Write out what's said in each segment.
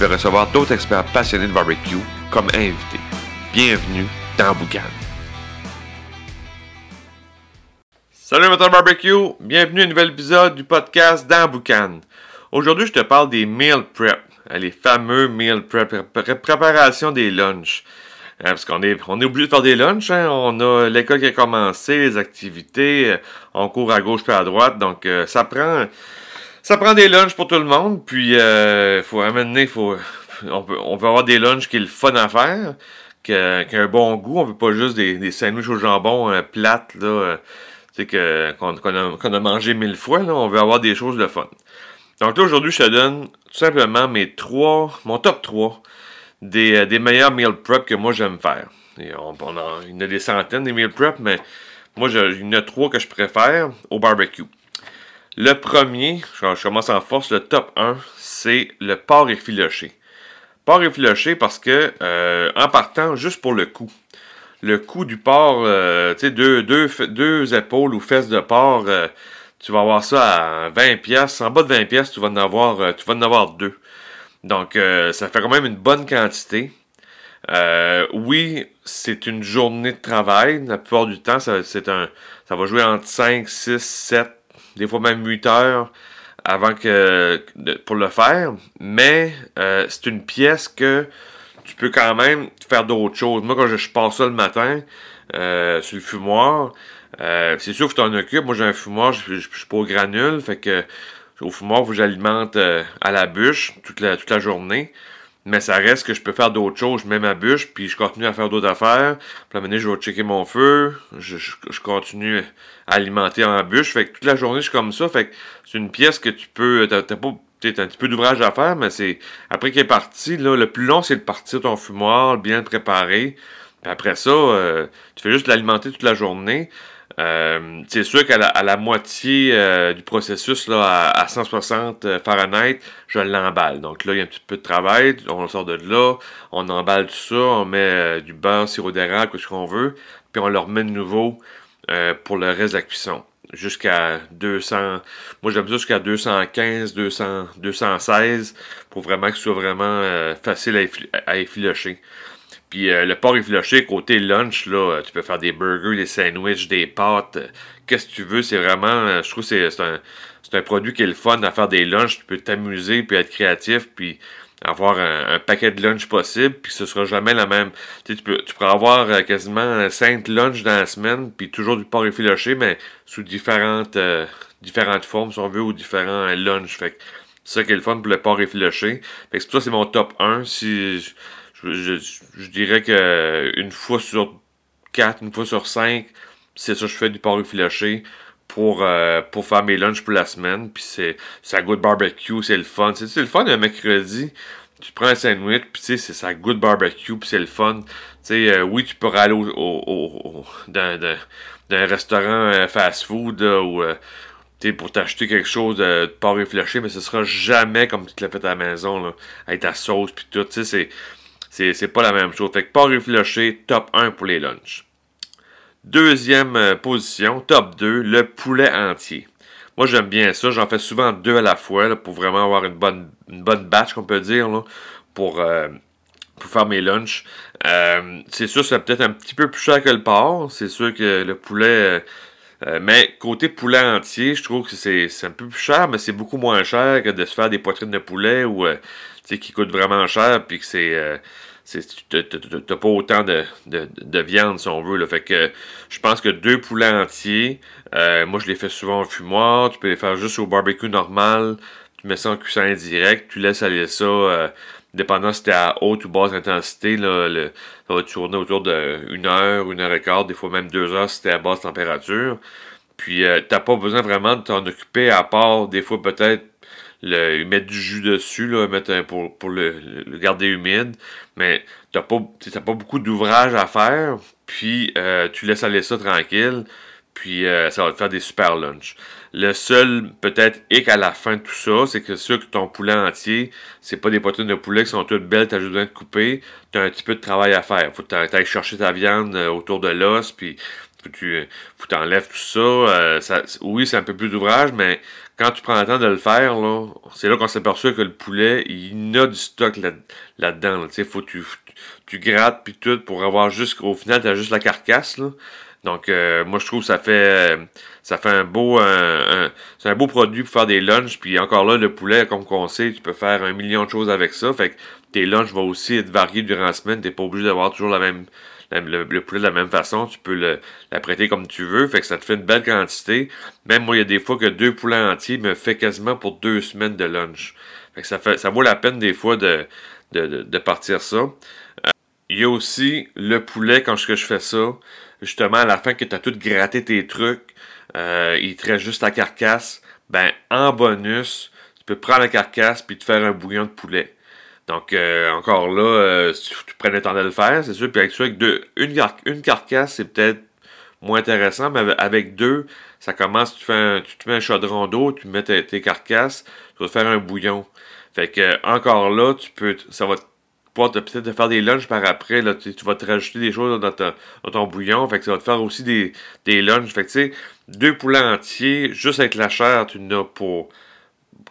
vais recevoir d'autres experts passionnés de barbecue comme invités. Bienvenue dans Boucan. Salut amateur barbecue, bienvenue à un nouvel épisode du podcast dans Boucan. Aujourd'hui, je te parle des meal prep, les fameux meal prep, préparation des lunchs. Hein, parce qu'on est, on est obligé de faire des lunchs, hein. on a l'école qui a commencé, les activités, on court à gauche puis à droite, donc euh, ça prend ça prend des lunchs pour tout le monde, puis euh, faut amener, faut, on, peut, on veut avoir des lunchs qui est le fun à faire, qui a, un bon goût. On veut pas juste des, des sandwichs au jambon euh, plates, là, euh, que, qu'on, a, mangé mille fois, là. On veut avoir des choses de fun. Donc là, aujourd'hui, je te donne tout simplement mes trois, mon top 3 des, euh, des meilleurs meal prep que moi j'aime faire. Et on, il y en a des centaines des meal prep, mais moi, il y en a trois que je préfère au barbecue. Le premier, je commence en force, le top 1, c'est le porc effiloché. Porc effiloché parce que, euh, en partant, juste pour le cou, le cou du porc, euh, tu sais, deux, deux, épaules ou fesses de porc, euh, tu vas avoir ça à 20 pièces. En bas de 20 pièces, tu vas en avoir, tu vas en avoir deux. Donc, ça fait quand même une bonne quantité. oui, c'est une journée de travail. La plupart du temps, ça, c'est un, ça va jouer entre 5, 6, 7, des fois même 8 heures avant que pour le faire, mais euh, c'est une pièce que tu peux quand même faire d'autres choses. Moi, quand je, passe ça le matin euh, sur le fumoir, euh, c'est sûr que tu t'en occupes. Moi, j'ai un fumoir, je, je, suis pas au granule, fait que au fumoir, faut que j'alimente à la bûche toute la journée. Mais ça reste que je peux faire d'autres choses. Je mets ma bûche, puis je continue à faire d'autres affaires. Puis à un moment je vais checker mon feu. Je, continue à alimenter en bûche. Fait que toute la journée, je suis comme ça. Fait que c'est une pièce que tu peux. T'as, pas un petit peu d'ouvrage à faire, mais c'est. Après qu'il est parti, là, le plus long, c'est de partir ton fumoir, bien le préparer. Puis après ça, euh, tu fais juste l'alimenter toute la journée. Euh, c'est sûr qu'à la, moitié euh, du processus, là, à, 160 euh, Fahrenheit, je l'emballe. Donc là, il y a un petit peu de travail, on sort de là, on emballe tout ça, on met du beurre, sirop d'érable, ce qu'on veut, puis on le remet de nouveau pour le reste de la cuisson. Jusqu'à 200, moi j'aime ça jusqu'à 215, 200, 216, pour vraiment que ce soit vraiment facile à, effilocher. Puis euh, le porc effiloché, côté lunch, là, euh, tu peux faire des burgers, des sandwichs, des pâtes, euh, qu'est-ce que tu veux. C'est vraiment, je trouve que c'est un, un, produit qui est le fun à faire des lunchs. Tu peux t'amuser, puis être créatif, puis avoir un, paquet de lunch possible, puis ce sera jamais la même. Tu, sais, tu, peux, tu pourras avoir quasiment 5 lunchs dans la semaine, puis toujours du porc effiloché, mais sous différentes, différentes formes, si on veut, ou différents lunchs. Fait c'est ça qui est le fun pour le porc effiloché. Fait que c'est ça c'est mon top 1. Si je, dirais que une fois sur quatre, une fois sur cinq, c'est ça, je fais du porc effiloché pour, euh, pour faire mes lunchs pour la semaine. Puis c'est ça goûte barbecue, c'est le fun. C'est le fun un mercredi. Tu prends un sandwich, puis tu sais, c'est ça goûte barbecue, puis c'est le fun. Tu sais, euh, oui, tu peux aller au, au, dans, un restaurant euh, fast-food ou pour t'acheter quelque chose de, porc effiloché, mais ce sera jamais comme tu te l'as fait à la maison, là, avec ta sauce, puis tout. Tu sais, c'est c'est pas la même chose. Fait que pas réfléchir, top 1 pour les lunchs. Deuxième euh, position, top 2, le poulet entier. Moi, j'aime bien ça. J'en fais souvent deux à la fois pour vraiment avoir une bonne, une batch, qu'on peut dire, pour, euh, pour faire mes lunchs. Euh, c'est sûr, c'est peut-être un petit peu plus cher que le porc. C'est sûr que le poulet. mais côté poulet entier, je trouve que c'est un peu plus cher, mais c'est beaucoup moins cher que de se faire des poitrines de poulet ou qui coûte vraiment cher, puis que c'est. Euh, t'as pas autant de, de, viande, si on veut. Là. Fait que je pense que deux poulets entiers, euh, moi je les fais souvent au fumoir, tu peux les faire juste au barbecue normal, tu mets ça en cuisson indirect, tu laisses aller ça, euh, dépendant si t'es à haute ou basse intensité, là, ça va tourner autour de une heure, une heure et quart, des fois même deux heures si t'es à basse température. Puis t'as pas besoin vraiment de t'en occuper à part des fois peut-être le, mettre du jus dessus, là, mettre pour, pour le, garder humide. Mais t'as pas, pas beaucoup d'ouvrage à faire. Puis euh, tu laisses aller ça tranquille. Puis euh, ça va te faire des super lunchs. Le seul peut-être hic à la fin de tout ça, c'est que sûr que ton poulet entier, c'est pas des poitrines de poulet qui sont toutes belles, t'as juste besoin de couper. T'as un petit peu de travail à faire. Faut que t'ailles chercher ta viande euh, autour de l'os, puis faut tu t'enlèves tout ça. Euh, ça oui, c'est un peu plus d'ouvrage, mais quand tu prends le temps de le faire, là, c'est là qu'on s'aperçoit que le poulet, il a du stock là-dedans. tu sais, faut tu, tu grattes puis tout pour avoir juste au final, t'as juste la carcasse. Là. Donc, euh, moi, je trouve que ça fait, ça fait un beau, un, c'est un beau produit pour faire des lunchs. Puis encore là, le poulet, comme on sait, tu peux faire un million de choses avec ça. Fait que tes lunchs vont aussi être variés durant la semaine. T'es pas obligé d'avoir toujours la même, le, poulet de la même façon, tu peux le, l'apprêter comme tu veux, fait que ça te fait une belle quantité. Même moi, il y a des fois que deux poulets entiers me fait quasiment pour deux semaines de lunch. Fait que ça, fait, ça vaut la peine des fois de, de, de, partir ça. Euh, il y a aussi le poulet, quand je, fais ça, justement, à la fin que tu as tout gratté tes trucs, euh, il te reste juste la carcasse, ben, en bonus, tu peux prendre la carcasse puis te faire un bouillon de poulet. Donc, euh, encore là, euh, tu prennes le temps de le faire, c'est sûr. Puis avec, deux, une, carcasse, c'est peut-être moins intéressant, mais avec deux, ça commence, tu, fais tu te mets un chaudron d'eau, tu mets tes, carcasses, tu vas te faire un bouillon. Fait que encore là, tu peux, ça va pouvoir peut-être te faire des lunchs par après. Tu, vas te rajouter des choses dans, ton bouillon. Fait que ça va te faire aussi des, des lunchs. Fait que tu sais, deux poulets entiers, juste avec la chair, tu n'as pour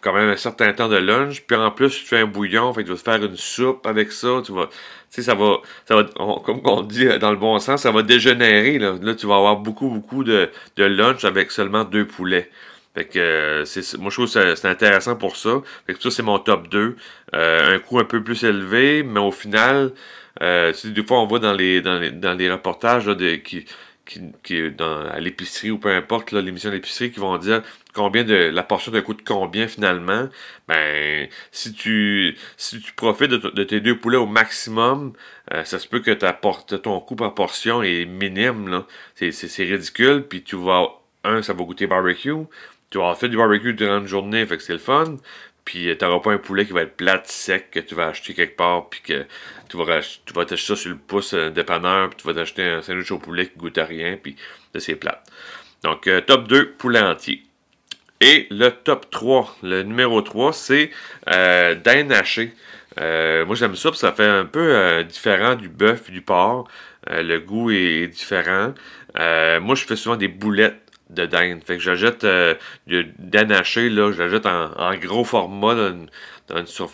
quand même un certain temps de lunch. Puis en plus, tu fais un bouillon, fait que tu vas te faire une soupe avec ça. Tu vas, tu sais, ça va, ça va comme on dit dans le bon sens, ça va dégénérer. Là, là tu vas avoir beaucoup, beaucoup de, de lunch avec seulement deux poulets. Fait que euh, moi je trouve que c'est intéressant pour ça. Fait que ça, c'est mon top 2. Euh, un coût un peu plus élevé, mais au final, euh, des fois on voit dans les dans les, dans les reportages là, de, qui, qui, dans, à l'épicerie ou peu importe l'émission d'épicerie qui vont dire combien de la portion te coûte combien finalement, ben si tu si tu profites de, tes deux poulets au maximum, euh, ça se peut que ta ton coût par portion est minime. C'est ridicule, puis tu vas un, ça va goûter barbecue. Tu vas fait du barbecue durant une journée, fait que c'est le fun. Puis tu n'auras pas un poulet qui va être plate, sec, que tu vas acheter quelque part, puis que tu vas, tu vas t'acheter ça sur le pouce euh, dépanneur, puis tu vas t'acheter un sandwich au poulet qui goûte à rien, puis c'est plate. Donc euh, top 2, poulet entier. Et le top 3, le numéro 3, c'est euh, dinde haché. Euh, moi j'aime ça parce que ça fait un peu euh, différent du bœuf et du porc. Euh, le goût est, différent. moi je fais souvent des boulettes de dinde. Fait que j'achète du dinde là, je l'achète en, gros format dans une, sur,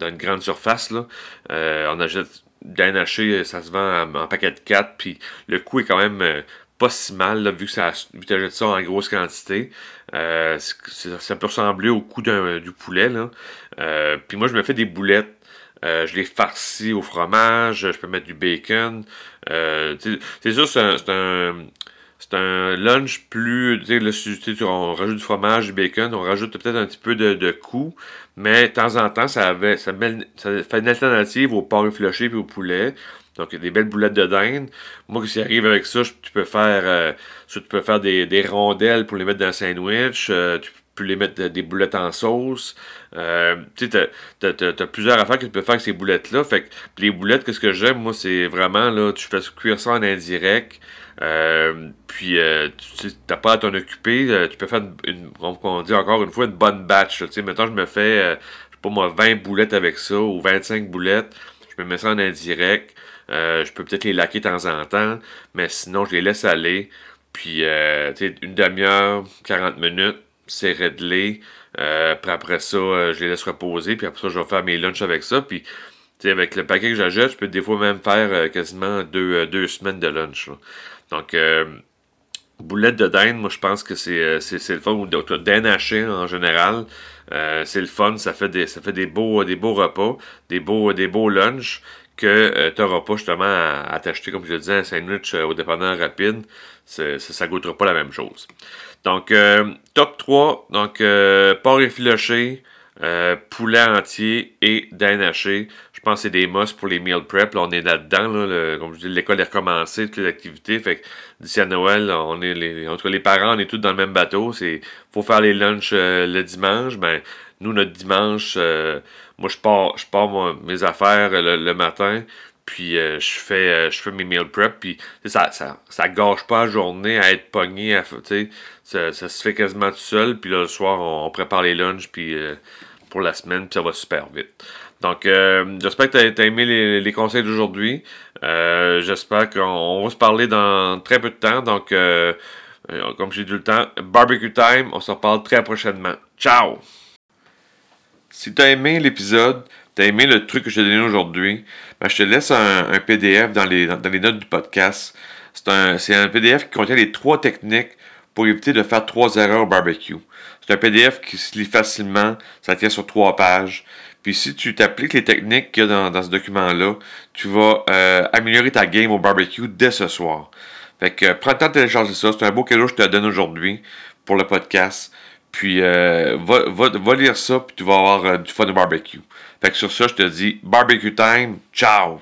une grande surface. Là. on achète dinde haché, ça se vend en, paquet de 4, puis le coût est quand même pas si mal, vu que ça vu que ça en grosse quantité. Euh, ça peut ressembler au coup du poulet. Là. Euh, puis moi, je me fais des boulettes. Euh, je les farcis au fromage. Je peux mettre du bacon. c'est sûr, c'est un, c'est un, lunch plus. Sais, on rajoute du fromage, du bacon. On rajoute peut-être un petit peu de, de. Mais de temps en temps, ça, avait, ça, ça fait une alternative au porc effiloché et au poulet. Donc, des belles boulettes de dinde. Moi, si arrive avec ça, tu peux faire, euh, tu peux faire des, rondelles pour les mettre dans un sandwich. Euh, tu les mettre des boulettes en sauce. Euh, tu sais, t'as, plusieurs affaires que tu peux faire avec ces boulettes-là. Fait que les boulettes, qu'est-ce que j'aime, moi, c'est vraiment, là, tu fais cuire ça en indirect. puis, tu n'as pas à t'en occuper. tu peux faire, une, on dit encore une fois, une bonne batch. Tu sais, maintenant, je me fais, je sais pas moi, 20 boulettes avec ça ou 25 boulettes. Je me mets ça en indirect. Euh, je peux peut-être les laquer de temps en temps, mais sinon, je les laisse aller. Puis, euh, une demi-heure, 40 minutes, c'est réglé. Euh, puis après ça, je les laisse reposer. Puis après ça, je vais faire mes lunchs avec ça. Puis, avec le paquet que j'achète, je peux des fois même faire quasiment deux, deux, semaines de lunch. Donc, boulettes de dinde, moi, je pense que c'est, le fun. Ou dinde hachée en général. c'est le fun, ça fait des, ça fait des beaux, des beaux repas, des beaux, des beaux lunchs que euh, tu n'auras pas justement à, t'acheter, comme je le disais, un sandwich euh, au dépanneur rapide. Ça ne goûtera pas la même chose. Donc, euh, top 3, donc porc effiloché, euh, poulet entier et dinde. Je pense que c'est des must pour les meal prep. Là, on est là-dedans. Là, comme je dis, l'école est recommencée, toutes les activités. Fait d'ici à Noël, on est les, entre les parents, on est tous dans le même bateau. C'est faut faire les lunchs euh, le dimanche. Ben, nous, notre dimanche, euh, moi, je pars, mes affaires le, matin. Puis je fais je mes meal prep. Puis ça, ça, ça gâche pas la journée à être pogné. À, ça, se fait quasiment tout seul. Puis le soir, on, prépare les lunchs. Puis pour la semaine, puis ça va super vite. Donc, euh, j'espère que tu as, aimé les, conseils d'aujourd'hui. Euh, j'espère qu'on va se parler dans très peu de temps. Donc, euh, comme j'ai dit le temps, barbecue time, on se reparle très prochainement. Ciao! Si tu as aimé l'épisode, tu as aimé le truc que je t'ai donné aujourd'hui, ben, je te laisse un, PDF dans les, dans les notes du podcast. C'est un, un PDF qui contient les trois techniques pour éviter de faire trois erreurs au barbecue. C'est un PDF qui se lit facilement, ça tient sur trois pages. Puis si tu t'appliques les techniques qu'il y a dans, ce document-là, tu vas euh, améliorer ta game au barbecue dès ce soir. Fait que prends le temps de télécharger ça. C'est un beau cadeau que je te donne aujourd'hui pour le podcast. Puis euh, va, va, lire ça, puis tu vas avoir euh, du fun au barbecue. Fait que sur ça, je te dis barbecue time. Ciao!